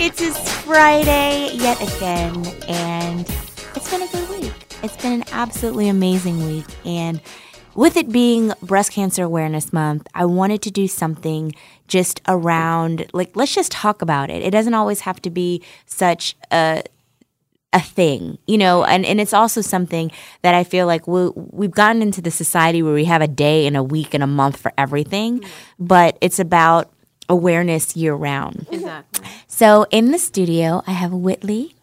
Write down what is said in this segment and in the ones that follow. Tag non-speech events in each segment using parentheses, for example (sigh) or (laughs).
It is Friday yet again, and it's been a good week. It's been an absolutely amazing week. And with it being Breast Cancer Awareness Month, I wanted to do something just around, like, let's just talk about it. It doesn't always have to be such a a thing, you know, and, and it's also something that I feel like we we've gotten into the society where we have a day and a week and a month for everything, mm-hmm. but it's about awareness year round. Exactly. So in the studio, I have Whitley,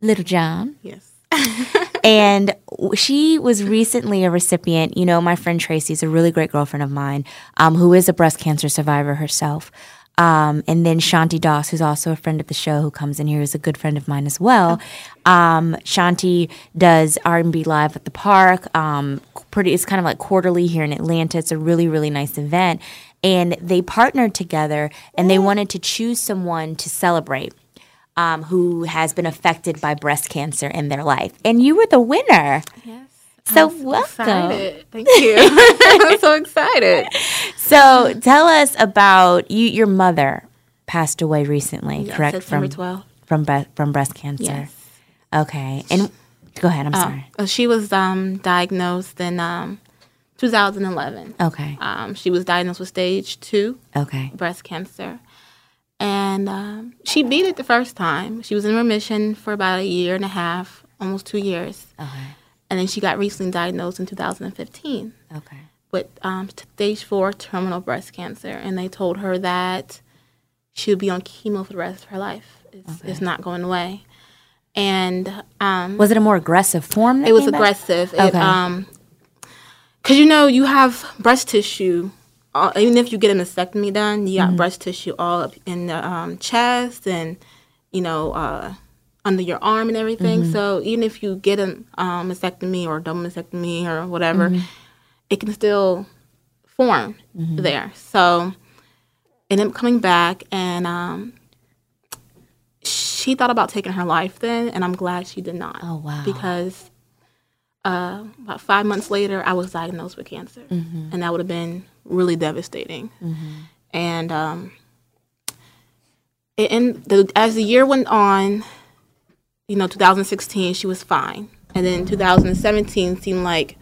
Littlejohn, Yes. (laughs) and she was recently a recipient. You know, my friend Tracy's a really great girlfriend of mine, um, who is a breast cancer survivor herself. Um, and then Shanti Doss, who's also a friend of the show, who comes in here, is a good friend of mine as well. Um, Shanti does R and B live at the park. Um, pretty, it's kind of like quarterly here in Atlanta. It's a really, really nice event, and they partnered together, and they wanted to choose someone to celebrate um, who has been affected by breast cancer in their life. And you were the winner. Yes. So I'm welcome. Excited. Thank (laughs) you. (laughs) I'm so excited. So tell us about you. Your mother passed away recently, Yeah, correct? September from 12th. from bre- from breast cancer. Yes. Okay. And go ahead. I'm Oh, sorry. uh, she was um, diagnosed in um, 2011. Okay. Um, she was diagnosed with stage two Okay. breast cancer. And um, she beat it the first time. She was in remission for about a year and a half, almost two years. Okay. And then she got recently diagnosed in 2015 Okay. with um, stage four terminal breast cancer. And they told her that she would be on chemo for the rest of her life. It's, it's not going away. And um, Was it a more aggressive form? it was aggressive. It, Okay. um, cause you know you have breast tissue. Uh, even if you get an mastectomy done, you got Mm-hmm. breast tissue all up in the um, chest and you know uh, under your arm and everything. Mm-hmm. So even if you get a um, mastectomy or double mastectomy or whatever, Mm-hmm. it can still form there. So ended up coming back and um, she thought about taking her life then, and I'm glad she did not. Oh, wow. Because uh, about five months later, I was diagnosed with cancer, Mm-hmm. and that would have been really devastating. And um, it, and the, as the year went on, you know, 2016, she was fine, and then 2017 seemed like.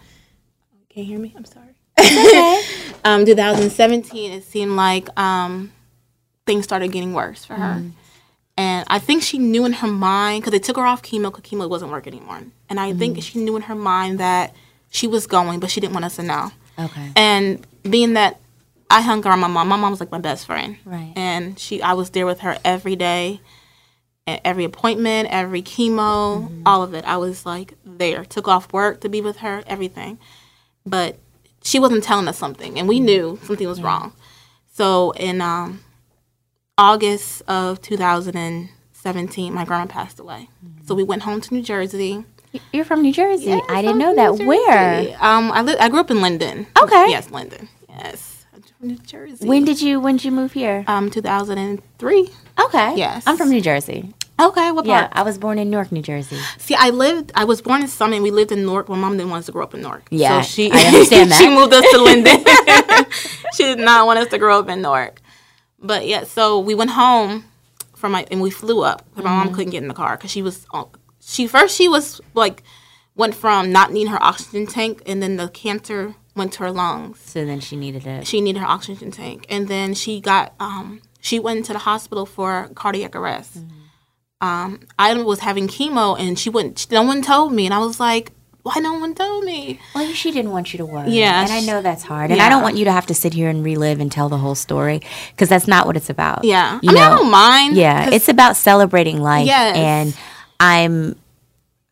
Can you hear me? I'm sorry. (laughs) um, 2017, it seemed like um, things started getting worse for her. And I think she knew in her mind, because they took her off chemo because chemo wasn't working anymore. And I think she knew in her mind that she was going, but she didn't want us to know. Okay. And being that I hung around my mom, my mom was like my best friend. Right. And she, I was there with her every day, at every appointment, every chemo, Mm-hmm. all of it. I was like there. Took off work to be with her, everything. But she wasn't telling us something, and we Mm-hmm. knew something was wrong. So in um, August of 2017, my grandma passed away. Mm-hmm. So we went home to New Jersey. You're from New Jersey. Yeah, I didn't know that. Where? Um, I li- I grew up in Linden. Okay. Yes, Linden. Yes, New Jersey. When did you when did you move here? um 2003? Okay. yes. I'm from New Jersey. Okay, what Yeah, part? I was born in Newark, New Jersey. See, I lived. I was born in Summit. We lived in Newark. My mom didn't want us to grow up in Newark. Yeah, so she I understand (laughs) that. she moved us to Linden. (laughs) (laughs) she did not want us to grow up in Newark. But yeah, so we went home from my and we flew up. 'cause My Mm-hmm. mom couldn't get in the car because she was she first she was like went from not needing her oxygen tank and then the cancer went to her lungs. So then she needed it. she needed her oxygen tank and then she got um she went into the hospital for cardiac arrest. Um, I was having chemo, and she wouldn't. No one told me, and I was like, "Why no one told me?" Well, she didn't want you to worry. Yeah, And I know that's hard. And I don't want you to have to sit here and relive and tell the whole story because that's not what it's about. Yeah, You I mean, I know? don't mind. Yeah, it's about celebrating life. Yes. And I'm,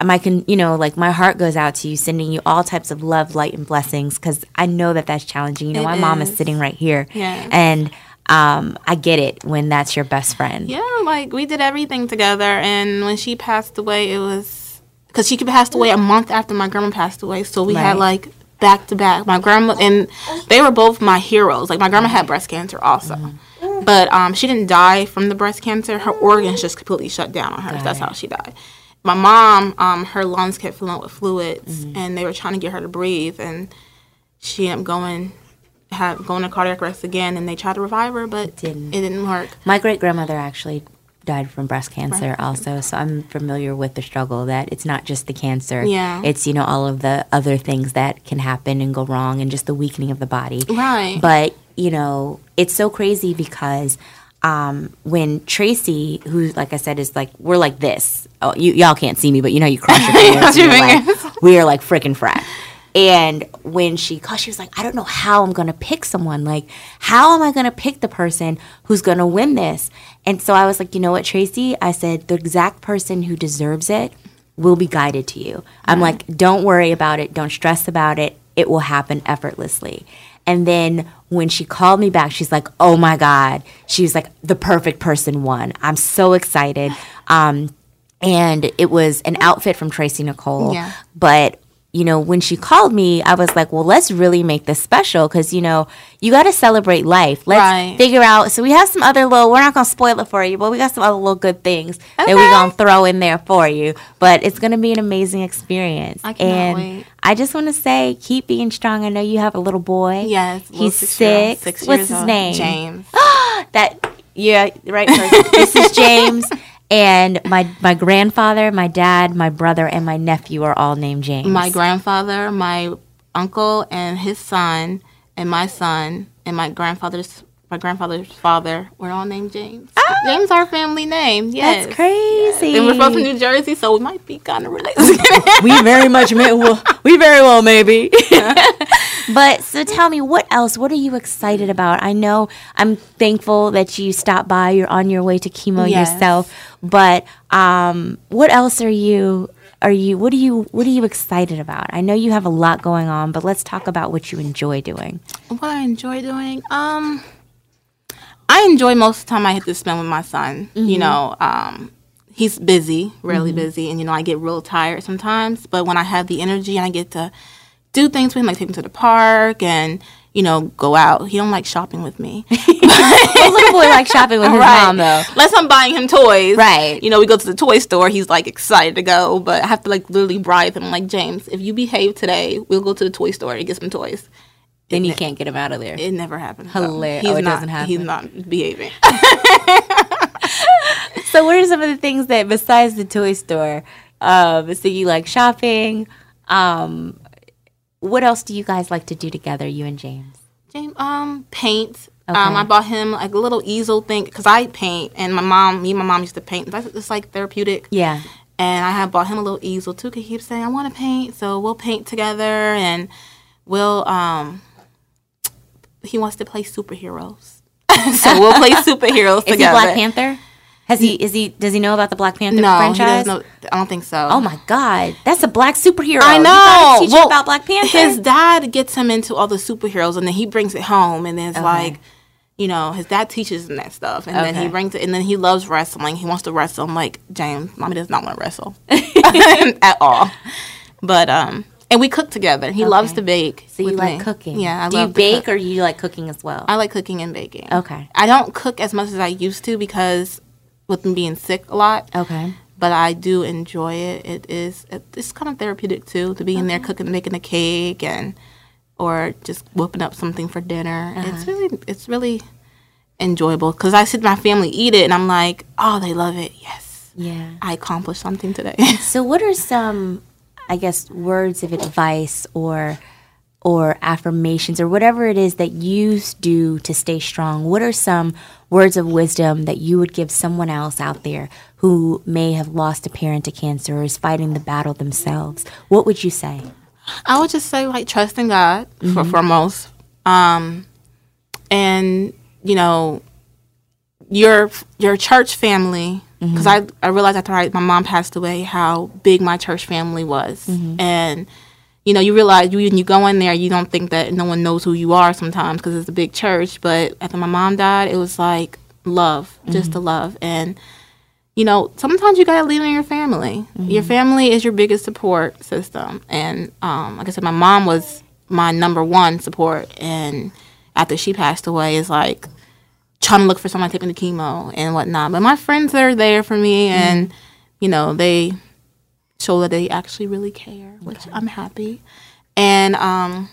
I can, you know, like my heart goes out to you, sending you all types of love, light, and blessings because I know that that's challenging. You know, It my mom is is. sitting right here. Yes. And um, I get it when that's your best friend. Yeah, like we did everything together, and when she passed away, it was because she could passed away a month after my grandma passed away. So we Right. had like back to back. My grandma and they were both my heroes. Like my grandma had breast cancer also, but um, she didn't die from the breast cancer. Her organs just completely shut down on her. That's how she died. My mom, um, her lungs kept filling up with fluids, and they were trying to get her to breathe, and she ended up going. Had, going to cardiac arrest again, and they tried to revive her, but didn't. it didn't work. My great grandmother actually died from breast cancer also so i'm familiar with the struggle that it's not just the cancer Yeah. it's you know all of the other things that can happen and go wrong and just the weakening of the body Right. but you know it's so crazy because um, when Tracy, who like I said is like we're like this. Oh, you y'all can't see me, but you know you cross your (laughs) fingers. Your you're like, (laughs) we are like freaking frat. And when she called, she was like, I don't know how I'm gonna pick someone. Like, how am I gonna pick the person who's gonna win this? And so I was like, you know what, Tracy? I said, the exact person who deserves it will be guided to you. I'm like, don't worry about it, don't stress about it. It will happen effortlessly. And then when she called me back, she's like, oh my God. She was like, the perfect person won. I'm so excited. (sighs) Um, and it was an outfit from Tracy Nicole. Yeah. But you know, when she called me, I was like, well, let's really make this special because you know you got to celebrate life. Let's Right. figure out. So we have some other little. We're not gonna spoil it for you, but we got some other little good things that we're gonna throw in there for you. But it's gonna be an amazing experience. I cannot and wait. I just want to say, keep being strong. I know you have a little boy. Yes, he's six-year-old, six. six What's years his old. name? James. (gasps) that yeah right person. (laughs) this is james and my my grandfather my dad my brother and my nephew are all named james. My grandfather, my uncle, and his son, and my son, and my grandfather's my grandfather's father we're all named James. James, our family name. Yes, Ah! that's crazy And we're both from New Jersey, so we might be kind of related. (laughs) we very much may well we very well maybe (laughs) but so tell me what else what are you excited about i know i'm thankful that you stopped by you're on your way to chemo Yes. yourself but um what else are you are you what are you what are you excited about i know you have a lot going on but let's talk about what you enjoy doing what I enjoy doing, um, I enjoy most of the time I get to spend with my son. You know, um, he's busy, really busy, and you know I get real tired sometimes. But when I have the energy and I get to do things with him, like take him to the park and you know go out. He don't like shopping with me. (laughs) a little boy likes shopping with his mom though Unless I'm buying him toys. Right. You know, we go to the toy store, he's like excited to go, but I have to like literally bribe him. like, James, if you behave today, we'll go to the toy store and get some toys. Then you can't get him out of there It never happens. though. Hilarious. He's Oh, it not, doesn't happen. He's not behaving. (laughs) So, what are some of the things that, besides the toy store, um, so you like shopping? Um, what else do you guys like to do together, you and James? James, um, paint. Um, I bought him like a little easel thing because I paint, and my mom, me and my mom used to paint. That's it's like therapeutic. Yeah. And I have bought him a little easel too. Cause he keeps saying I want to paint, so we'll paint together, and we'll um. He wants to play superheroes, (laughs) so we'll play (laughs) superheroes together. Is he. Black Panther? Has he? Is he? Does he know about the Black Panther No, he franchise? doesn't know. I don't think so. Oh my God, that's a black superhero. I know. teach Well, about Black Panther. His dad gets him into all the superheroes, and then he brings it home, and then it's Okay. like, you know, his dad teaches him that stuff, and then he brings it, and then he loves wrestling. He wants to wrestle. I'm like, James, mommy does not want to wrestle (laughs) at all. But um, and we cook together. He loves to bake. so you like me. cooking? Yeah, I do you to bake cook. or you like cooking as well? I like cooking and baking. Okay. I don't cook as much as I used to because with me being sick a lot. okay. but I do enjoy it. It is it's kind of therapeutic too to be in there cooking, making a cake, and or just whipping up something for dinner. It's uh-huh. really it's really enjoyable because I sit my family eat it, and I'm like, oh, they love it. Yes, Yeah. I accomplished something today. So, what are some, I guess, words of advice or or affirmations or whatever it is that you do to stay strong, what are some words of wisdom that you would give someone else out there who may have lost a parent to cancer or is fighting the battle themselves? What would you say? I would just say like trust in God for foremost, um, and you know your your church family mm-hmm. because I I realized after I, my mom passed away how big my church family was, mm-hmm. and you know you realize you when you go in there you don't think that no one knows who you are sometimes because it's a big church, but after my mom died it was like love, just the mm-hmm. love. And you know, sometimes you gotta lean on your family. Your family is your biggest support system, and um, like I said, my mom was my number one support. And after she passed away, is like trying to look for someone taking the chemo and whatnot. But my friends are there for me, and you know, they show that they actually really care, which I'm happy. And um,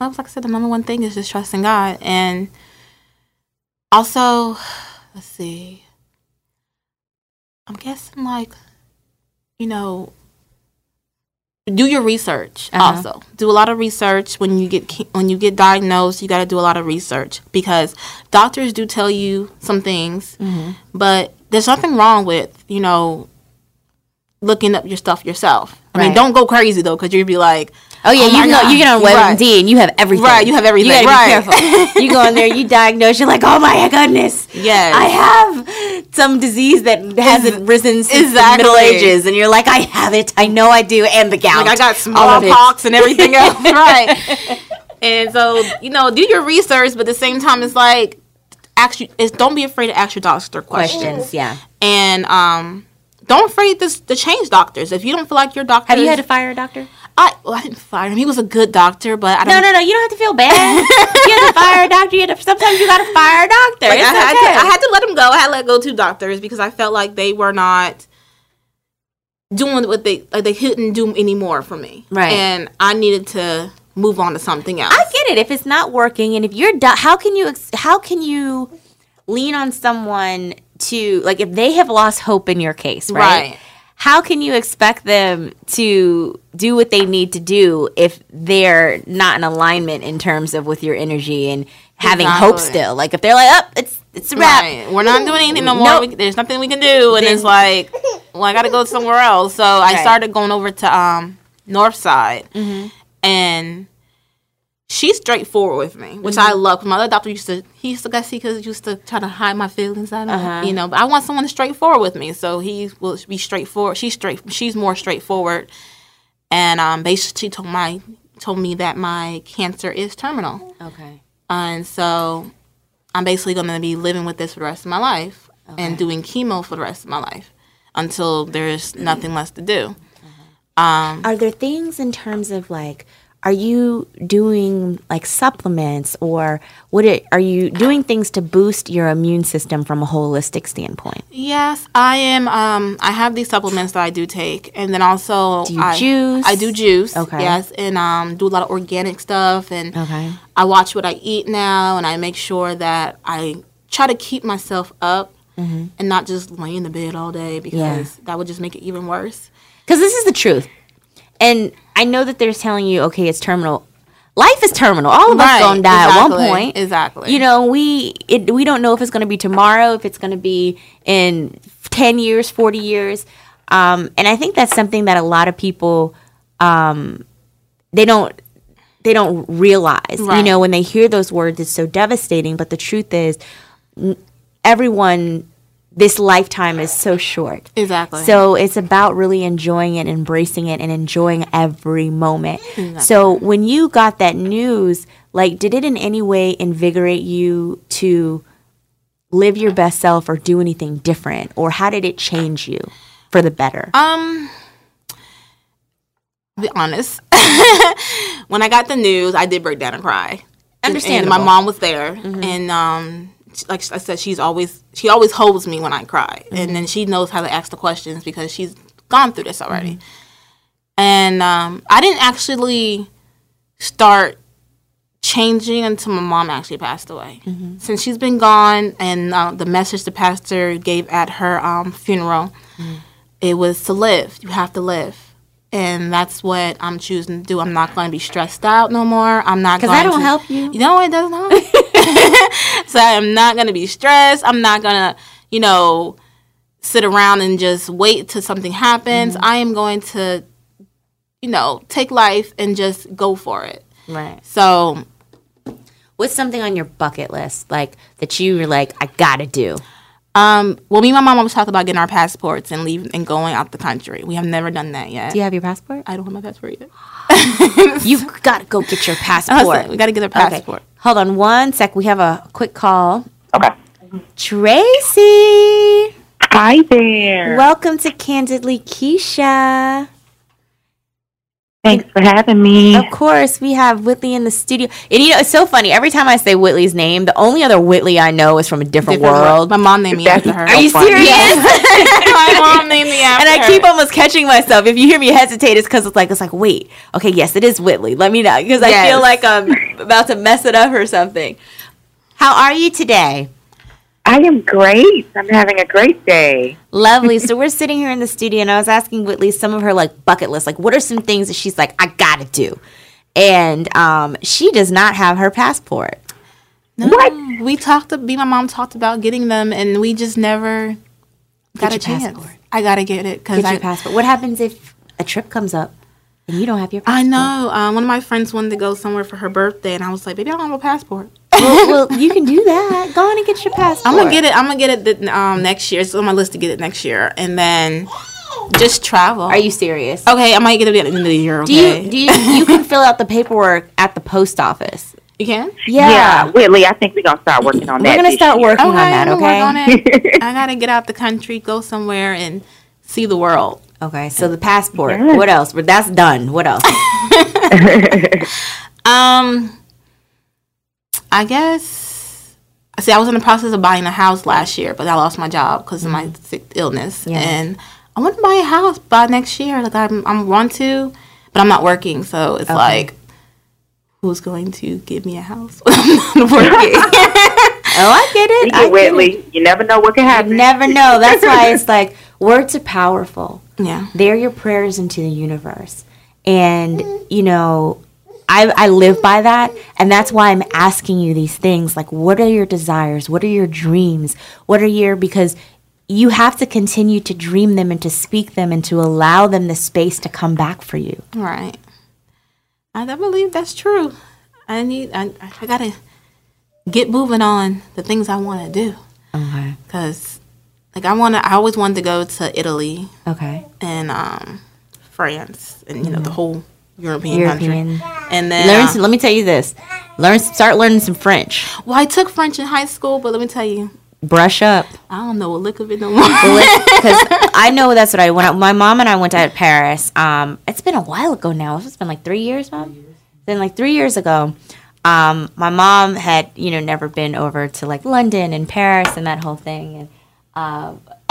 well, like I said, the number one thing is just trusting God, and also, let's see. I'm guessing like, you know, do your research. Uh-huh. Also, do a lot of research when you get when you get diagnosed. You got to do a lot of research because doctors do tell you some things, mm-hmm. but there's nothing wrong with you know looking up your stuff yourself. I mean, don't go crazy though, because you'd be like, Oh yeah, my you know God. you get on Right. WebMD and you have everything. Right, you have everything. You gotta Right. be careful. you go in there, you (laughs) diagnose. You're like, oh my goodness, Yes. I have some disease that hasn't risen since Exactly. the Middle Ages, and you're like, I have it. I know I do, and the gout. Like I got all of it. smallpox and everything (laughs) else, right? (laughs) And so you know, do your research, but at the same time, it's like, ask you, it's don't be afraid to ask your doctor questions, Questions, yeah. and um, don't afraid to, to change doctors if you don't feel like your doctor. Have you had to fire a doctor? I, well, I didn't fire him. He was a good doctor, but I don't. No, no, no. You don't have to feel bad. (laughs) you have to fire a doctor. You have to, sometimes you got to fire a doctor. Like, I, had okay. to, I had to let him go. I had to let go two doctors because I felt like they were not doing what they like. They couldn't do anymore for me, Right. And I needed to move on to something else. I get it. If it's not working, and if you're do- how can you ex- how can you lean on someone to like if they have lost hope in your case, right? Right. How can you expect them to do what they need to do if they're not in alignment in terms of with your energy and having hope still? Like if they're like, "Up, it's it's a wrap." Right. We're not doing anything no more. Nope. We, there's nothing we can do, and it's like, well, I got to go somewhere else. So I started going over to um Northside, Mm-hmm. and she's straightforward with me, which Mm-hmm. I love. 'cause My other doctor used to he used to guess he could used to try to hide my feelings. I don't, Uh-huh. you know, but I want someone straightforward with me, so he will be straightforward. She's straight. She's more straightforward, and um, basically she told my told me that my cancer is terminal Okay. and so I'm basically going to be living with this for the rest of my life and doing chemo for the rest of my life until there's nothing less to do. Um, Are there things in terms of like, are you doing like supplements or what it, are you doing things to boost your immune system from a holistic standpoint? Yes, I am. Um, I have these supplements that I do take, and then also Do you I, juice? I do juice. Okay. Yes, and um, do a lot of organic stuff, and Okay. I watch what I eat now, and I make sure that I try to keep myself up and not just lay in the bed all day because that would just make it even worse. Because this is the truth. And I know that they're telling you, okay, it's terminal. Life is terminal. All of us Right, gonna die at one point. exactly. You know, we it, we don't know if it's gonna be tomorrow, if it's gonna be in ten years, forty years. Um, and I think that's something that a lot of people um, they don't they don't realize. You know, when they hear those words, it's so devastating. But the truth is, n- everyone, this lifetime is so short. Exactly. So it's about really enjoying it, embracing it, and enjoying every moment. So when you got that news, like, did it in any way invigorate you to live your best self or do anything different, or how did it change you for the better? Um, be honest, (laughs) when I got the news, I did break down and cry. And- And my mom was there, and um, like I said, she's always she always holds me when I cry, and then she knows how to ask the questions because she's gone through this already. And um, I didn't actually start changing until my mom actually passed away. Since she's been gone, and uh, the message the pastor gave at her um, funeral, it was to live. You have to live. and that's what I'm choosing to do. I'm not going to be stressed out no more. I'm not Because that don't to- help you. You know, it doesn't help. (laughs) (laughs) so I'm not going to be stressed. I'm not going to, you know, sit around and just wait till something happens. Mm-hmm. I am going to, you know, take life and just go for it. Right. So What's something on your bucket list, like that you were like, I gotta do? Um, well, me and my mom always talked about getting our passports and leaving and going out the country. We have never done that yet. Do you have your passport? I don't have my passport yet. (laughs) You've got to go get your (laughs) I passport. said, we got to get a Okay. passport. Hold on one sec. We have a quick call. Okay. Tracy, Hi there. welcome to Kandidly Keshia. Thanks for having me. Of course, we have Whitley in the studio. And you know, it's so funny. Every time I say Whitley's name, the only other Whitley I know is from a different, Different world. My mom named me after her. Are you funny. serious? (laughs) my mom named me after and I her. keep almost catching myself. If you hear me hesitate, it's because it's like it's like wait, okay, yes, it is Whitley. Let me know because I feel like I'm about to mess it up or something. How are you today? I am great. I'm having a great day. Lovely. so we're sitting here in the studio, and I was asking Whitley some of her like bucket list, like what are some things that she's like, I gotta do, and um, she does not have her passport. No, We talked. To, me, and my mom talked about getting them, and we just never got a chance. passport. I gotta get it because Get I. your passport. What happens if a trip comes up and you don't have your I know. Um, one of my friends wanted to go somewhere for her birthday, and I was like, "Baby, I don't have a passport." Well, (laughs) well, you can do that. Go on and get your passport. I'm gonna get it. I'm gonna get it th- um, next year. It's on my list to get it next year, and then just travel. Are you serious? okay? I might get it at the end of the year. Do Okay. you do you, you can fill out the paperwork at the post office? You can. Yeah, Yeah, Whitley, I think we're going to start working on that. we're gonna start year. working Okay, on that. I'm gonna Okay. work on it. (laughs) I gotta get out the country, go somewhere, and see the world. Okay. So the passport. What else? But that's done. What else? (laughs) Um, I guess. See, I was in the process of buying a house last year, but I lost my job because of my mm. sick illness, Yeah. and I want to buy a house by next year. Like I'm, I'm want to, but I'm not working, so it's like, who's going to give me a house? when I'm not (laughs) working. (laughs) Oh, I get it. You I get get it. You never know what can You happen. never know. That's why it's (laughs) like words are powerful. yeah. They're your prayers into the universe. And, mm-hmm. you know, I, I live by that. And that's why I'm asking you these things like, what are your desires? What are your dreams? What are your, because you have to continue to dream them and to speak them and to allow them the space to come back for you. Right. I, I believe that's true. I need. I, I gotta get moving on the things I want to do. Okay. Cause, like, I want to. I always wanted to go to Italy Okay. and um, France and you know the whole European, European. country. And then, Learn uh, some, let me tell you this. Learn, start learning some French. well, I took French in high school, but let me tell you, Brush up. I don't know a lick of it no more. because (laughs) I know that's what I when I, my mom and I went to Paris. Um, it's been a while ago now. It's been like three years, mom. It's been like three years ago. Um, my mom had you know never been over to like London and Paris and that whole thing, and um, (laughs)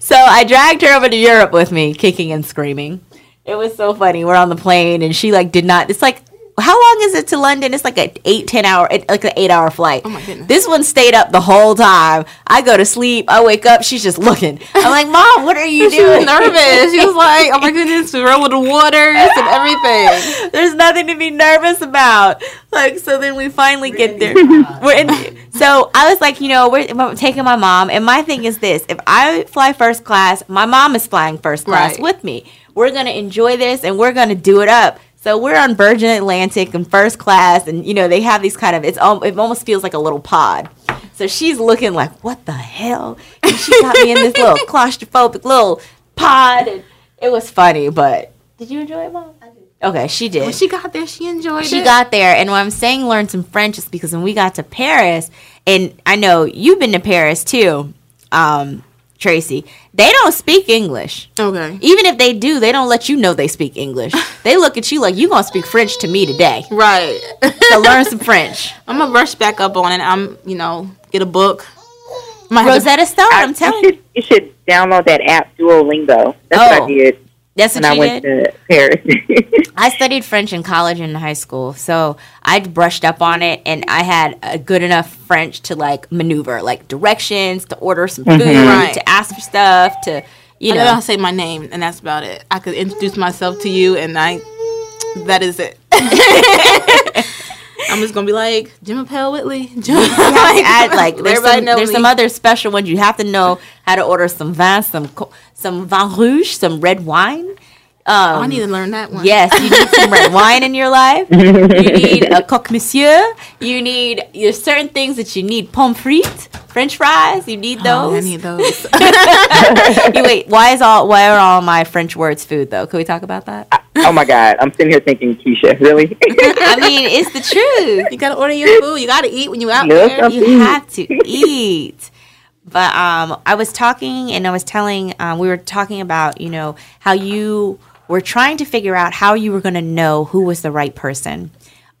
so I dragged her over to Europe with me, kicking and screaming. It was so funny. We're on the plane, and she like did not. It's like. How long is it to London? It's like an eight, ten hour, like an eight hour flight. Oh my goodness. This one stayed up the whole time. I go to sleep. I wake up. She's just looking. I'm like, (laughs) Mom, what are you she was doing? nervous. She was (laughs) like, "Oh my goodness, we rode with the waters and everything." (laughs) There's nothing to be nervous about. Like, so then we finally get there. We're in. So I was like, you know, we're, I'm taking my mom, and my thing is this: if I fly first class, my mom is flying first class Right. with me. We're gonna enjoy this, and we're gonna do it up. So we're on Virgin Atlantic and first class, and you know they have these kind of it's al- it almost feels like a little pod. So she's looking like, what the hell? And she got me in this little (laughs) claustrophobic little pod, and it was funny. But did you enjoy it, mom? I did. Okay, she did When she got there, she enjoyed she it. She got there and when i'm saying learn some french is because when we got to paris and i know you've been to paris too um, tracy they don't speak english okay. even if they do they don't let you know they speak english (laughs) they look at you like you gonna speak french to me today Right. so (laughs) learn some french I'm gonna rush back up on it. I'm, you know, get a book. My rosetta stone i'm telling you you should download that app, Duolingo. That's what Oh. I did that's when what I you went did to Paris. (laughs) I studied French in college and in high school, so I brushed up on it, and I had a good enough French to like maneuver, like directions, to order some mm-hmm. food, Right. to ask for stuff, to You I know. don't say my name, and that's about it. I could introduce myself to you, and I, that is it. (laughs) (laughs) I'm just gonna be like Je m'appelle Whitley. (laughs) Jim, like, add like there's some, there's me. some other special ones you have to know how to order some vin, some some vin rouge, some red wine. Oh, Um, I need to learn that one. Yes, you need some red (laughs) wine in your life. (laughs) You need a croque monsieur. You need there's certain things that you need. Pommes frites, French fries. You need Oh, those. I need (laughs) those. You wait, why is all why are all my French words food though? Can we talk about that? Oh my God, I'm sitting here thinking, Keshia, really? I mean, it's the truth. you gotta order your food. You gotta eat when you're out Look there. up- you have to eat. But um, I was talking and I was telling, um, we were talking about, you know, how you were trying to figure out how you were going to know who was the right person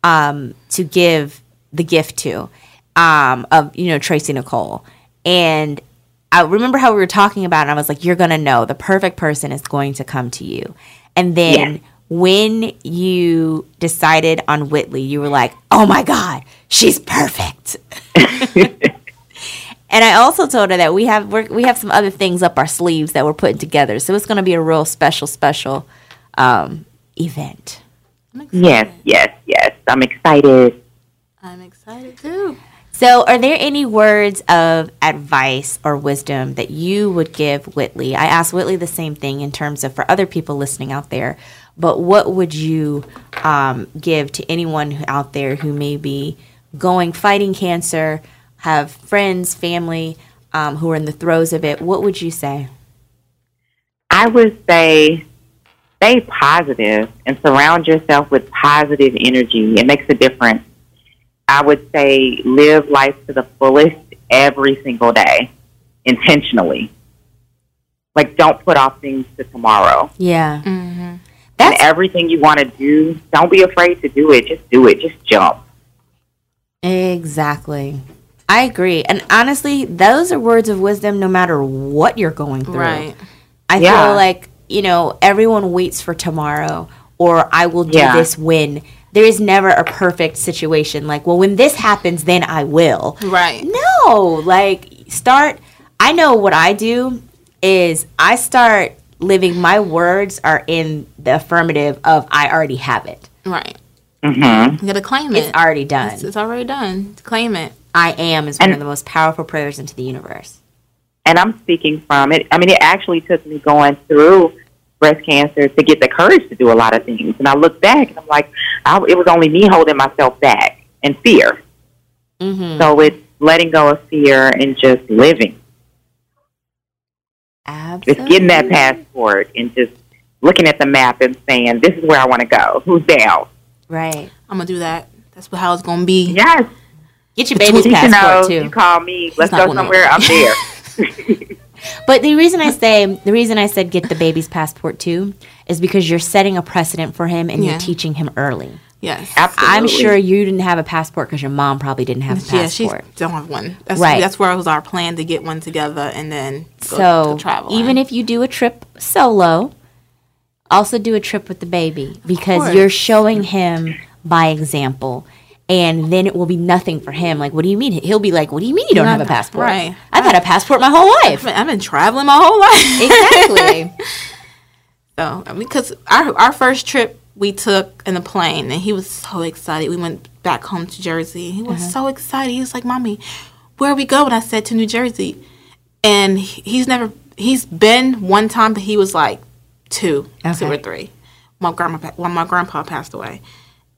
um, to give the gift to um, of, you know, Tracy Nicole. And I remember how we were talking about it. And I was like, you're going to know the perfect person is going to come to you. And then Yes. when you decided on Whitley, you were like, oh my God, she's perfect. (laughs) and I also told her that we have we're, we have some other things up our sleeves that we're putting together. So it's going to be a real special, special um, event. yes, yes, yes. I'm excited. I'm excited too. So, are there any words of advice or wisdom that you would give Whitley? I asked Whitley the same thing in terms of for other people listening out there, but what would you um, give to anyone out there who may be going fighting cancer, have friends, family um, who are in the throes of it? What would you say? I would say stay positive and surround yourself with positive energy. It makes a difference. I would say live life to the fullest every single day, intentionally. Like, don't put off things to tomorrow. Yeah, mm-hmm. And that's everything you want to do, don't be afraid to do it. Just do it. Just jump. exactly. I agree, and honestly, those are words of wisdom. No matter what you're going through, Right. I Yeah. feel like, you know, everyone waits for tomorrow or I will do Yeah. this when. There is never a perfect situation like, well, when this happens, then I will. Right. No, like, start. I know what I do is I start living, my words are in the affirmative of I already have it. Right. Mm-hmm. You gotta claim it. It's already done. It's, it's already done. Claim it. I am is one of the most powerful prayers into the universe. And I'm speaking from it. I mean, it actually took me going through breast cancer to get the courage to do a lot of things. And I look back and I'm like, I, it was only me holding myself back and fear. Mm-hmm. So it's letting go of fear and just living. Absolutely. It's getting that passport and just looking at the map and saying, this is where I want to go. Who's down? Right. I'm gonna do that. That's how it's gonna be. Yes. Get your baby's what- You know, passport you call me. Let's go going somewhere. I'm there. (laughs) (laughs) But the reason I say the reason I said get the baby's passport too is because you're setting a precedent for him and Yeah. you're teaching him early. Yes. Absolutely. I'm sure you didn't have a passport because your mom probably didn't have a passport. Yeah, she don't have one. That's, Right. That's where it was our plan to get one together and then go so to travel. even if you do a trip solo, also do a trip with the baby because you're showing him by example. And then it will be nothing for him. Like, what do you mean? He'll be like, "What do you mean you don't have a passport? right. I've had a passport my whole life." I've been, traveling my whole life. (laughs) exactly. So I mean, because our our first trip we took in the plane, and he was so excited. We went back home to Jersey. He was Uh-huh. so excited. He was like, "Mommy, where we going?" I said, "To New Jersey." And he's never he's been one time, but he was like two, two or three. My grandma when my grandpa passed away,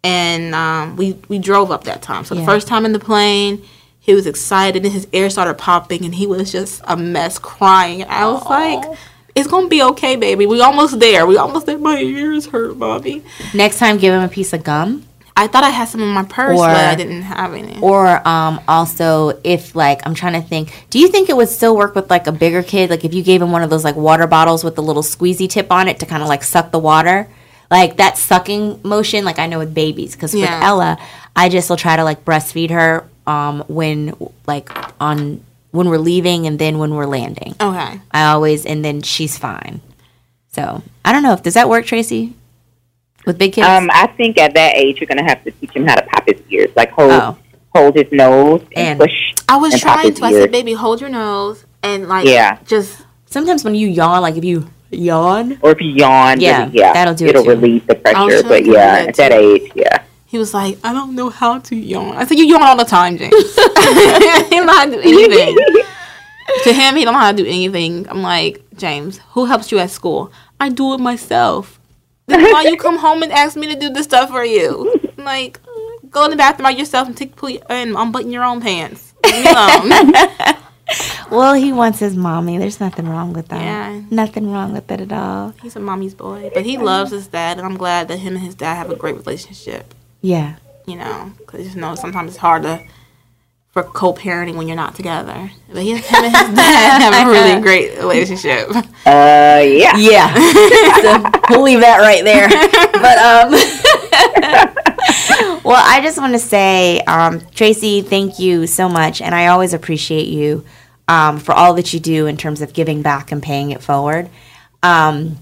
and um, we we drove up that time. So Yeah. the first time in the plane. He was excited and his ear started popping and he was just a mess crying. I was like, it's gonna be okay, baby. We almost there. We almost there. My ears hurt, Bobby. Next time, give him a piece of gum. I thought I had some in my purse, Or- but I didn't have any. Or um, also, if like I'm trying to think, do you think it would still work with like a bigger kid? Like if you gave him one of those like water bottles with the little squeezy tip on it to kind of like suck the water, like that sucking motion. Like I know with babies, because with Ella, I just will try to like breastfeed her um, when like on when we're leaving and then when we're landing. okay. I always and then she's fine. So I don't know if does that work, Tracy, with big kids. Um, I think at that age you're gonna have to teach him how to pop his ears, like hold Oh. hold his nose And- and, push. I was and trying his to. I said, baby, hold your nose and like, Yeah. just sometimes when you yawn, like if you yawn, Or if you yawn, Yeah, really, yeah, that'll do it it'll too. relieve the pressure. But yeah, at that age, yeah. He was like, I don't know how to yawn. I said, You yawn all the time, James. (laughs) he don't know how to do anything. (laughs) to him, he don't know how to do anything. I'm like, James, who helps you at school? I do it myself. Then why you come home and ask me to do this stuff for you? I'm like, go in the bathroom by yourself and take pull your, and unbutton your own pants. Leave me alone. (laughs) well, he wants his mommy. There's nothing wrong with that. Yeah. Nothing wrong with it at all. He's a mommy's boy, but he loves his dad, and I'm glad that him and his dad have a great relationship. Yeah. You know, because you know sometimes it's hard to for co-parenting when you're not together. But he, him and his (laughs) dad have a really great relationship. Uh, yeah. Yeah. (laughs) so we'll leave that right there. But um (laughs) Well, I just want to say, um, Tracy, thank you so much, and I always appreciate you um, for all that you do in terms of giving back and paying it forward. Um,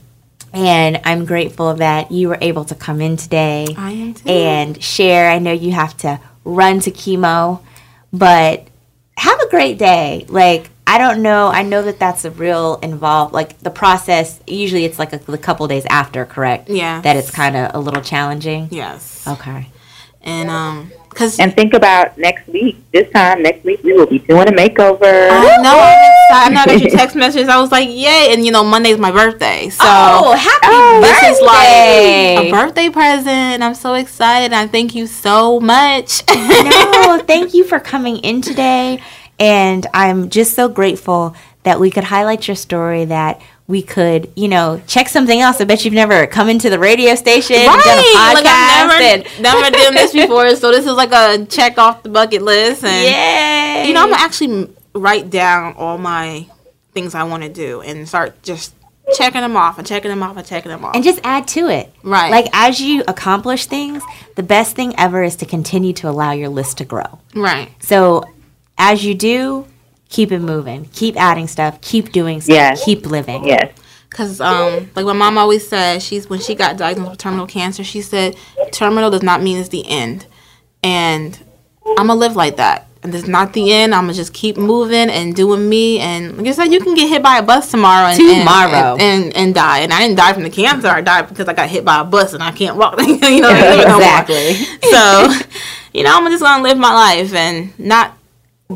and I'm grateful that you were able to come in today I am and share. I know you have to run to chemo, but have a great day. Like, I don't know. I know that that's a real involved, like the process. Usually it's like a, a couple days after, correct? Yeah. That it's kind of a little challenging. yes, Okay. and um, because And think about next week. This time next week, we will be doing a makeover. I know I'm excited. I know I got your text message. I was like, yay! And you know, Monday's my birthday, so oh, happy Oh, this is birthday! like a birthday present. I'm so excited. I thank you so much. no, (laughs) thank you for coming in today. And I'm just so grateful that we could highlight your story, that we could, you know, check something else. I bet you've never come into the radio station, and done a Right, like I've never, (laughs) never done this before, so this is like a check off the bucket list. And Yay! you know, I'm actually write down all my things I want to do and start just checking them off and checking them off and checking them off. and just add to it. Right. Like as you accomplish things, the best thing ever is to continue to allow your list to grow. right. So as you do, keep it moving, keep adding stuff, keep doing stuff, Yes. keep living. Yes. Cause um, like my mom always said, she's when she got diagnosed with terminal cancer, she said, terminal does not mean it's the end, and I'm gonna live like that. And it's not the end. I'm gonna just keep moving and doing me. And like I said, you can get hit by a bus tomorrow. And, and- Tomorrow. And, and and die. And I didn't die from the cancer. I died because I got hit by a bus and I can't walk. (laughs) you know, no. Exactly. So, you know, I'm just gonna live my life and not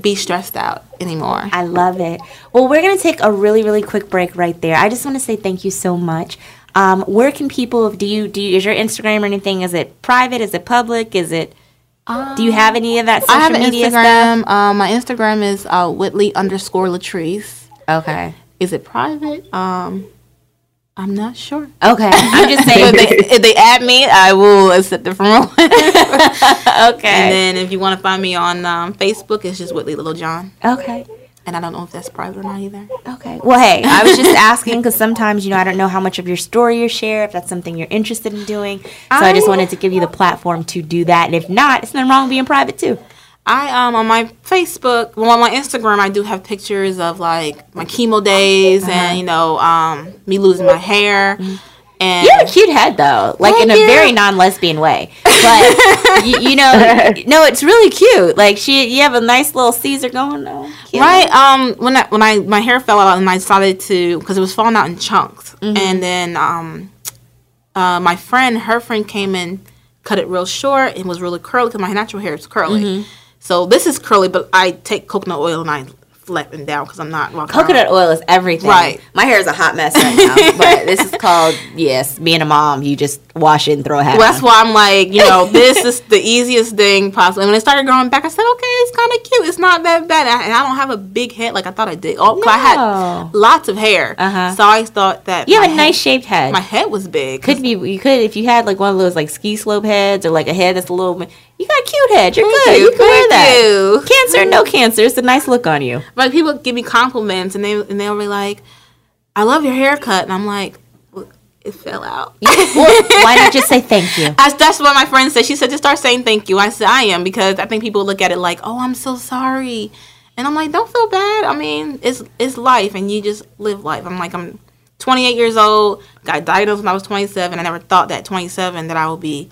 be stressed out anymore. I love it. Well, we're going to take a really, really quick break right there. I just want to say thank you so much. Um, where can people do you do you, is your Instagram or anything? Is it private? Is it public? Is it do you have any of that social I have media Instagram. Um, my Instagram is uh, Whitley underscore Latrice. Okay. Is it private? Um, I'm not sure. Okay. I'm just if, saying. they, (laughs) if they add me, I will accept it from And okay. And then if you want to find me on um, Facebook, it's just Whitley Littlejohn. Okay. And I don't know if that's private or not either. Okay. Well, hey, I was just asking because sometimes, you know, I don't know how much of your story you share, if that's something you're interested in doing. So I, just wanted to give you the platform to do that. And if not, it's nothing wrong being private too. I um on my Facebook, well on my Instagram, I do have pictures of like my chemo days and you know um me losing my hair. And You have a cute head though, like in a you. very non-lesbian way. But you, you know, (laughs) no, it's really cute. Like she, you have a nice little Caesar going on. Right. Um. When I when I my hair fell out and I decided to because it was falling out in chunks, and then um, uh, my friend, her friend came in, cut it real short and was really curly because my natural hair is curly. So this is curly, but I take coconut oil and I flatten it down because I'm not walking around- Coconut oil is everything. Right. My hair is a hot mess right now, (laughs) but this is called yes. Being a mom, you just wash it and throw hat. Well, that's on. why I'm like, you know, this is the easiest thing possible. And when it started growing back, I said, okay, it's kind of cute. It's not that bad. And I don't have a big head like I thought I did. Oh, 'cause I had lots of hair. Uh-huh. So I thought that You have a head- nice shaped head. My head was big. could be you could if you had like one of those like ski slope heads or like a head that's a little. You got a cute head. You're Thank good. you, You, can wear that. you. Cancer, no cancer. It's a nice look on you. Like people give me compliments and they and they'll be like, "I love your haircut," and I'm like, well, "It fell out." why not just say thank you? (laughs) That's, that's what my friend said. She said, just start saying thank you. I said, I am, because I think people look at it like, oh, I'm so sorry. And I'm like, don't feel bad. I mean, it's it's life, and you just live life. I'm like, I'm 28 years old, got diagnosed when I was 27. I never thought that 27 that I would be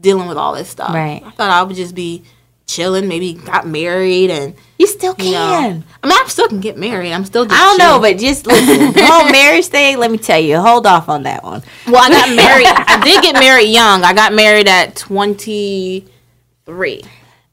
dealing with all this stuff. Right. I thought I would just be chilling, maybe got married, and You still can. you know, I mean, I still can get married. I'm still. Just I don't know, but just listen. (laughs) the whole marriage thing, let me tell you, hold off on that one. well, I got (laughs) married. I did get married young. I got married at 23.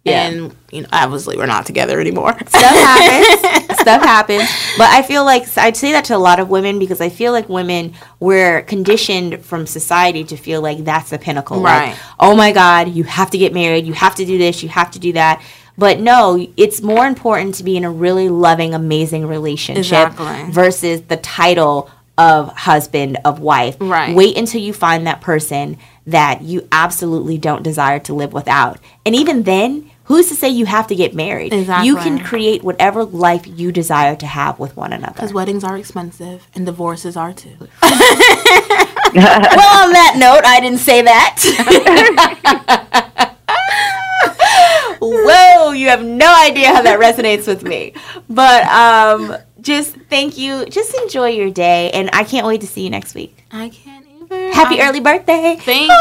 Yeah. And you know, obviously, we're not together anymore. Stuff happens. (laughs) Stuff happens. But I feel like I'd say that to a lot of women because I feel like women we're conditioned from society to feel like that's the pinnacle. Like, Right. oh my God, you have to get married. You have to do this. You have to do that. But no, it's more important to be in a really loving, amazing relationship Exactly. versus the title of husband, of wife. Right. Wait until you find that person that you absolutely don't desire to live without. And even then, who's to say you have to get married? You can create whatever life you desire to have with one another. Because weddings are expensive and divorces are too. (laughs) well, on that note, I didn't say that. (laughs) Whoa, you have no idea how that resonates with me. But um, just thank you. Just enjoy your day, and I can't wait to see you next week. I can't either. Happy I- early birthday! Thank you.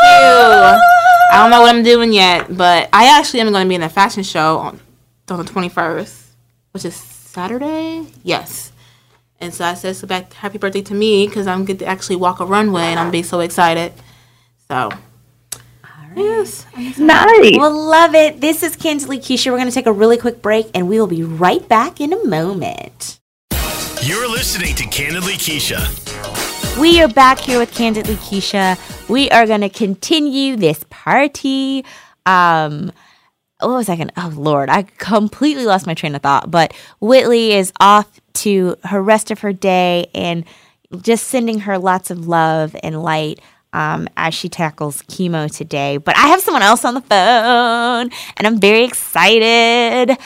I don't know what I'm doing yet, but I actually am going to be in a fashion show on, on the 21st, which is Saturday. Yes. And so I said, so back happy birthday to me because I'm going to actually walk a runway and I'm being so excited. So, yes. Nice. We'll love it. This is Kandidly Keshia. We're going to take a really quick break, and we will be right back in a moment. You're listening to Kandidly Keshia. We are back here with Kandidly Keshia. We are going to continue this party. Um, what was I going to? Oh, Lord, I completely lost my train of thought. But Whitley is off to her rest of her day and just sending her lots of love and light um, as she tackles chemo today. But I have someone else on the phone, and I'm very excited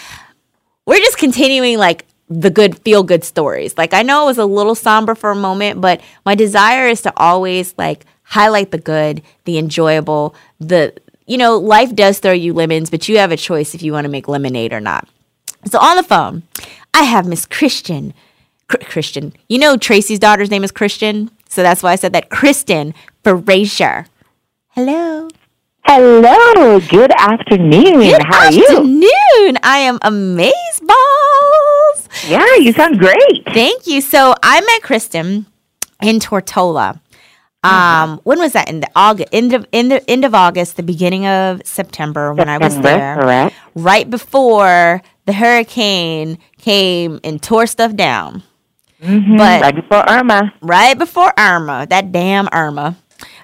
we're just continuing like the good feel good stories. Like I know it was a little somber for a moment, but my desire is to always like highlight the good, the enjoyable, the you know, life does throw you lemons, but you have a choice if you want to make lemonade or not. So on the phone, I have Miss Christian. Cr- Christian. You know Tracy's daughter's name is Christian, so that's why I said that. Kristin Frazer. Hello. Hello. Good afternoon. Good How are you? Good afternoon. I am amazed balls. Yeah, you sound great. Thank you. So I met Kristin in Tortola. Um, when was that? In the August, end of end of, end of August, the beginning of September, when I was September, there, correct. right before the hurricane came and tore stuff down. But Right before Irma. right before Irma, that damn Irma.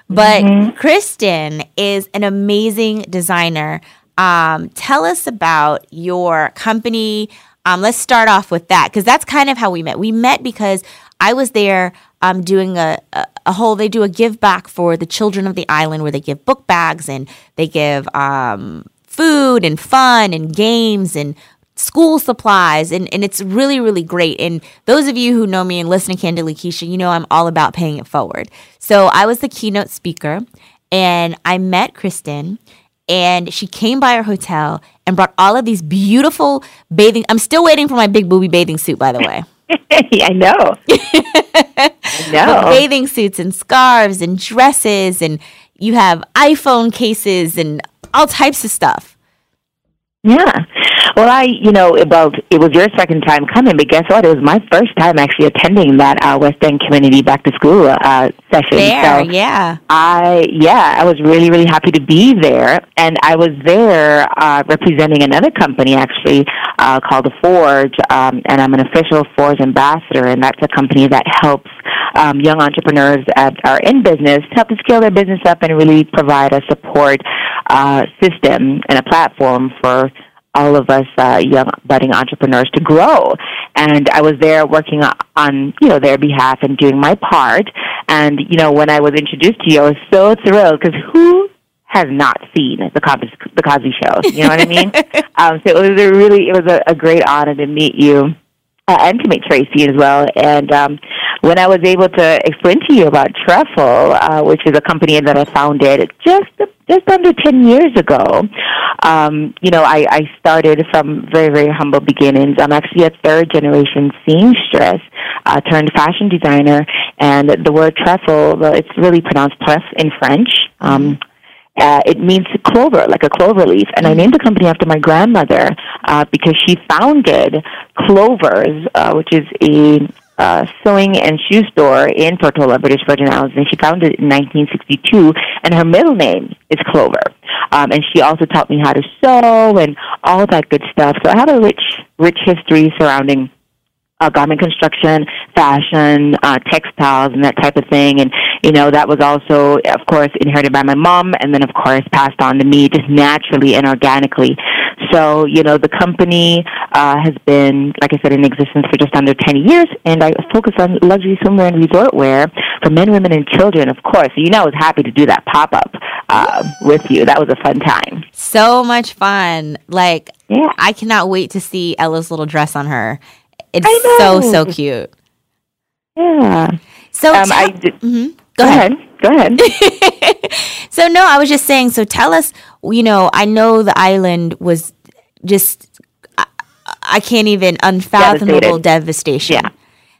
But Kristin is an amazing designer. Um, tell us about your company. Um, let's start off with that because that's kind of how we met. We met because I was there um, doing a, a, a whole, they do a give back for the children of the island where they give book bags and they give um, food and fun and games and school supplies. And, and it's really really great. And those of you who know me and listen to Kandidly Keshia you know i'm all about paying it forward. So i was the keynote speaker and i met Kristin and she came by our hotel and brought all of these beautiful bathing i'm still waiting for my big booby bathing suit by the way (laughs) I know. (laughs) I know. bathing suits and scarves and dresses and you have iphone cases and all types of stuff Yeah. Well, I, you know, well, it was your second time coming, but guess what? It was my first time actually attending that uh, West End Community Back to School uh, session. there so yeah I, yeah, I was really, really happy to be there, and I was there uh, representing another company actually uh, called the Forge, um, and I'm an official Forge ambassador, and that's a company that helps um, young entrepreneurs that are in business help to scale their business up and really provide a support uh, system and a platform for all of us uh, young budding entrepreneurs to grow. And I was there working on you know their behalf and doing my part. And you know when I was introduced to you, I was so thrilled because who has not seen the Cosby, the Cosby Show? You know what I mean? (laughs) um, so it was a really it was a, a great honor to meet you. Uh, and to meet Tracy as well. And um, when I was able to explain to you about Truffle, uh, which is a company that I founded just just under ten years ago, um, you know, I, I started from very very humble beginnings. I'm actually a third generation seamstress uh, turned fashion designer, and the word truffle, well, it's really pronounced trèfle in French. Um, uh, it means clover, like a clover leaf. And I named the company after my grandmother uh, because she founded Clovers, uh, which is a uh, sewing and shoe store in Tortola, British Virgin Islands, and she founded it in 1962. And her middle name is Clover. Um, and she also taught me how to sew and all that good stuff. So I have a rich, rich history surrounding uh, garment construction, fashion, uh, textiles, and that type of thing. And you know that was also, of course, inherited by my mom, and then of course passed on to me just naturally and organically. So you know the company uh, has been, like I said, in existence for just under ten years, and I focus on luxury swimwear and resort wear for men, women, and children. Of course, so, you know I was happy to do that pop up uh, with you. That was a fun time. So much fun. Like Yeah. I cannot wait to see Ella's little dress on her. It's so so cute. Yeah. So Um, tell- I did, Mhm. go ahead. Go ahead. (laughs) so no, I was just saying. So tell us. You know, I know the island was just. I, I can't even unfathomable Devastated. devastation. Yeah.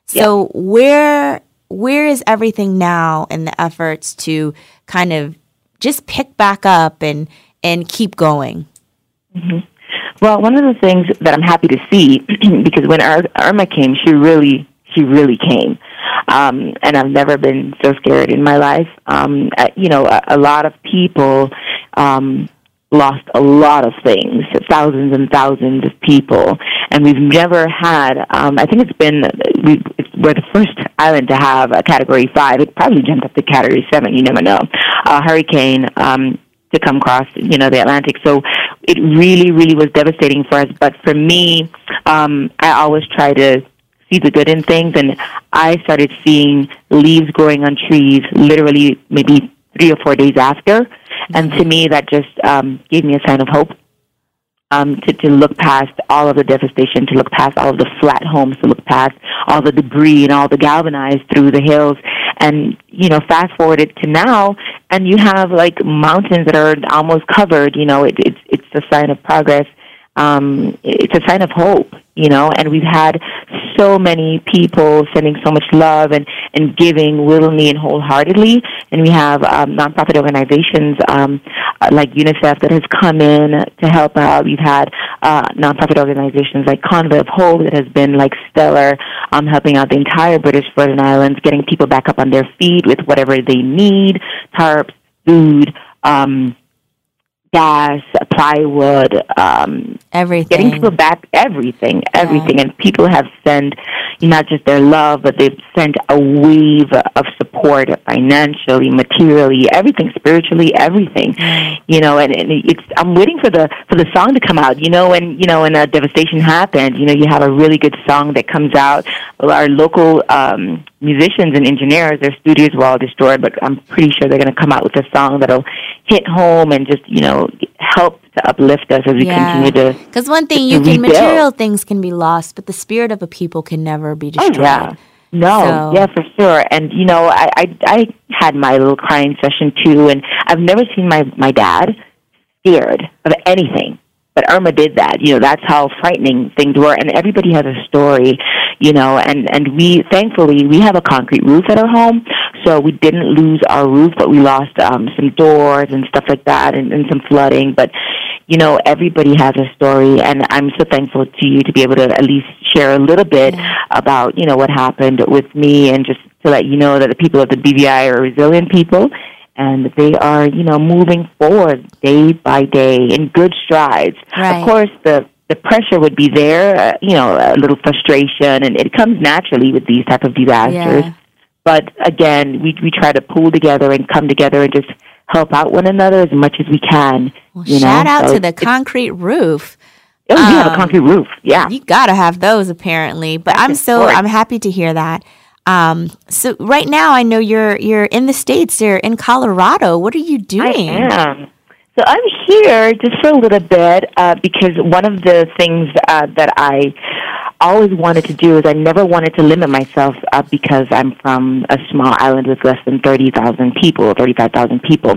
So where where is everything now in the efforts to kind of just pick back up and and keep going? Mm-hmm. Well, one of the things that I'm happy to see, (clears throat) because when Ir- Irma came, she really, she really came, um, and I've never been so scared in my life. Um, you know, a, a lot of people um, lost a lot of things, thousands and thousands of people, and we've never had. Um, I think it's been we we're the first island to have a Category Five. It probably jumped up to Category Seven. You never know. A hurricane. Um, to come across, you know, the Atlantic. So it really, really was devastating for us. But for me, um, I always try to see the good in things, and I started seeing leaves growing on trees literally maybe three or four days after, and to me that just um, gave me a sign of hope. Um, to, to look past all of the devastation, to look past all of the flat homes, to look past all the debris and all the galvanized through the hills, and you know, fast forward it to now, and you have like mountains that are almost covered. You know, it, it's it's a sign of progress. Um, it's a sign of hope. You know, and we've had so many people sending so much love and and giving willingly and wholeheartedly, and we have um, nonprofit organizations um, uh, like UNICEF that has come in to help out. We've had uh, nonprofit organizations like Convoy of Hope that has been like stellar, um, helping out the entire British Virgin Islands, getting people back up on their feet with whatever they need, tarps, food, um, gas, plywood, um, Everything. getting people back everything, everything. And people have sent not just their love, but they've sent a wave of support financially, materially, everything, spiritually, everything. You know, and, and it's I'm waiting for the for the song to come out. You know, when you know when a devastation happened, you know, you have a really good song that comes out. Well, our local um musicians and engineers, their studios were all destroyed, but I'm pretty sure they're going to come out with a song that'll hit home and just you know help to uplift us as we continue to. Because one thing you can rebuild. material things can be lost, but the spirit of a people can never be destroyed Oh yeah. No, So- yeah, for sure. And you know, I, I I had my little crying session too, and I've never seen my my dad scared of anything. But Irma did that. You know, that's how frightening things were. And everybody has a story, you know. And and we thankfully we have a concrete roof at our home, so we didn't lose our roof, but we lost um, some doors and stuff like that, and, and some flooding. But you know, everybody has a story, and I'm so thankful to you to be able to at least share a little bit about you know what happened with me, and just to let you know that the people of the BVI are resilient people, and they are you know moving forward day by day in good strides. Right. Of course, the the pressure would be there, uh, you know, a little frustration, and it comes naturally with these type of disasters. Yeah. But again, we we try to pull together and come together and just help out one another as much as we can. Well, you shout know? out So to the concrete roof. Oh, we have a um, concrete roof. Yeah. You gotta have those apparently. But I'm so. I'm happy to hear that. Um, so right now I know you're you're in the states. You're in Colorado. What are you doing? I am. So I'm here just for a little bit uh, because one of the things uh, that I always wanted to do is I never wanted to limit myself uh, because I'm from a small island with less than 30,000 people, 35,000 people.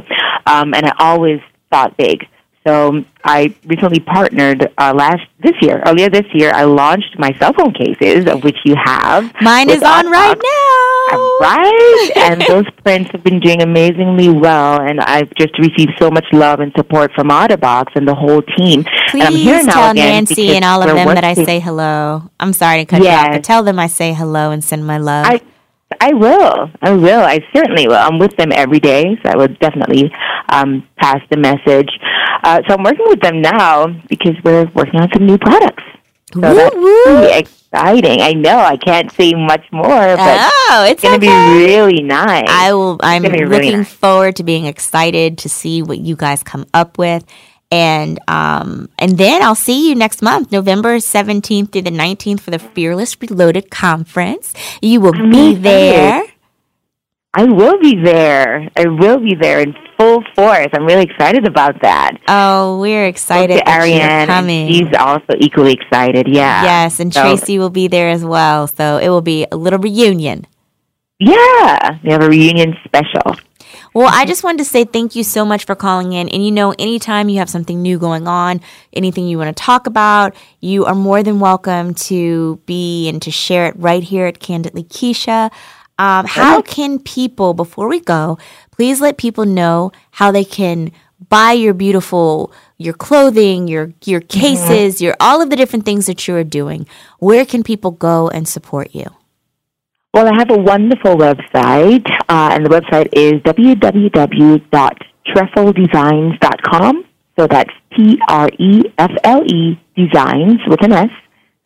Um, and I always thought big. So I recently partnered uh, last this year, earlier this year. I launched my cell phone cases, of which you have. Mine is on right now. Right? (laughs) and those prints have been doing amazingly well, and I've just received so much love and support from Otterbox and the whole team. Please and I'm here now tell again Nancy and all of them that I say hello. I'm sorry to cut you off, but tell them I say hello and send my love. I I will. I will. I certainly will. I'm with them every day, so I would definitely um, pass the message. Uh, so I'm working with them now because we're working on some new products. So Woo, that's really exciting. I know I can't say much more, but oh, it's it's going to okay. be really nice. I will. I'm gonna really looking nice. forward to being excited to see what you guys come up with, and um, and then I'll see you next month, November seventeenth through the nineteenth for the Fearless Reloaded conference. You will be excited. there. I will be there. I will be there in full force. I'm really excited about that. Oh, we're excited to that Ariane, coming. she's also equally excited. Yeah. yes, and So- Tracy will be there as well. So it will be a little reunion. Yeah. We have a reunion special. Well, I just wanted to say thank you so much for calling in. And you know, anytime you have something new going on, anything you want to talk about, you are more than welcome to be and to share it right here at Kandidly Keshia. Um, how can people, before we go, please let people know how they can buy your beautiful your clothing, your your cases, your all of the different things that you are doing. Where can people go and support you? Well, I have a wonderful website, uh, and the website is www.trefledesigns.com. So that's T R E F L E designs with an S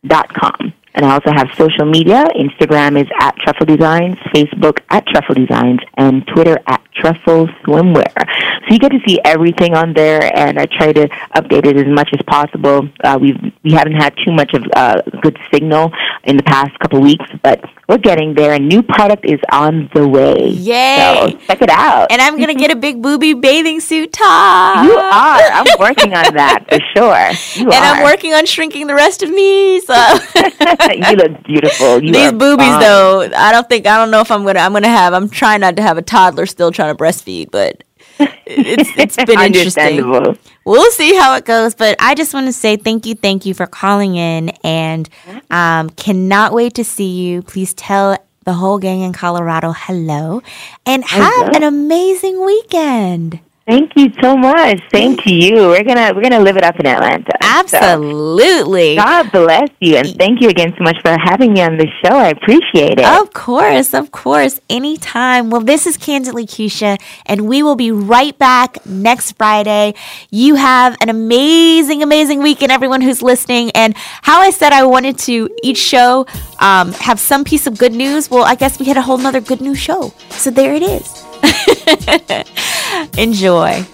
dot com. And I also have social media. Instagram is at Truffle Designs, Facebook at Truffle Designs, and Twitter at Truffle Swimwear. So you get to see everything on there, and I try to update it as much as possible. Uh, we've we haven't had too much of uh, good signal in the past couple weeks, but we're getting there. A new product is on the way. Yay! So check it out. And I'm gonna get a big booby bathing suit top. you are. I'm working on that for sure. You and are. I'm working on shrinking the rest of me. So (laughs) you look beautiful. You these boobies, though, I don't think I don't know if I'm gonna I'm gonna have. I'm trying not to have a toddler still trying to breastfeed, but it's it's (laughs) been interesting. We'll see how it goes, but I just want to say thank you, thank you for calling in, and um, cannot wait to see you. Please tell the whole gang in Colorado hello, and have an amazing weekend. Thank you so much. Same to you. We're gonna we're gonna live it up in Atlanta. So, Absolutely. God bless you, and thank you again so much for having me on the show. I appreciate it. Of course, of course, anytime. Well, this is Kandidly Keshia, and we will be right back next Friday. You have an amazing, amazing weekend, everyone who's listening. And how I said I wanted to each show um, have some piece of good news. Well, I guess we had a whole nother good news show. So there it is. (laughs) (laughs) Enjoy.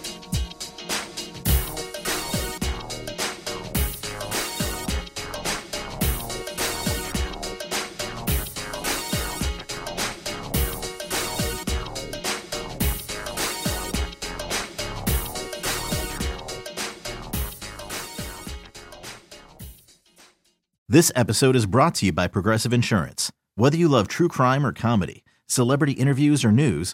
This episode is brought to you by Progressive Insurance. Whether you love true crime or comedy, celebrity interviews or news,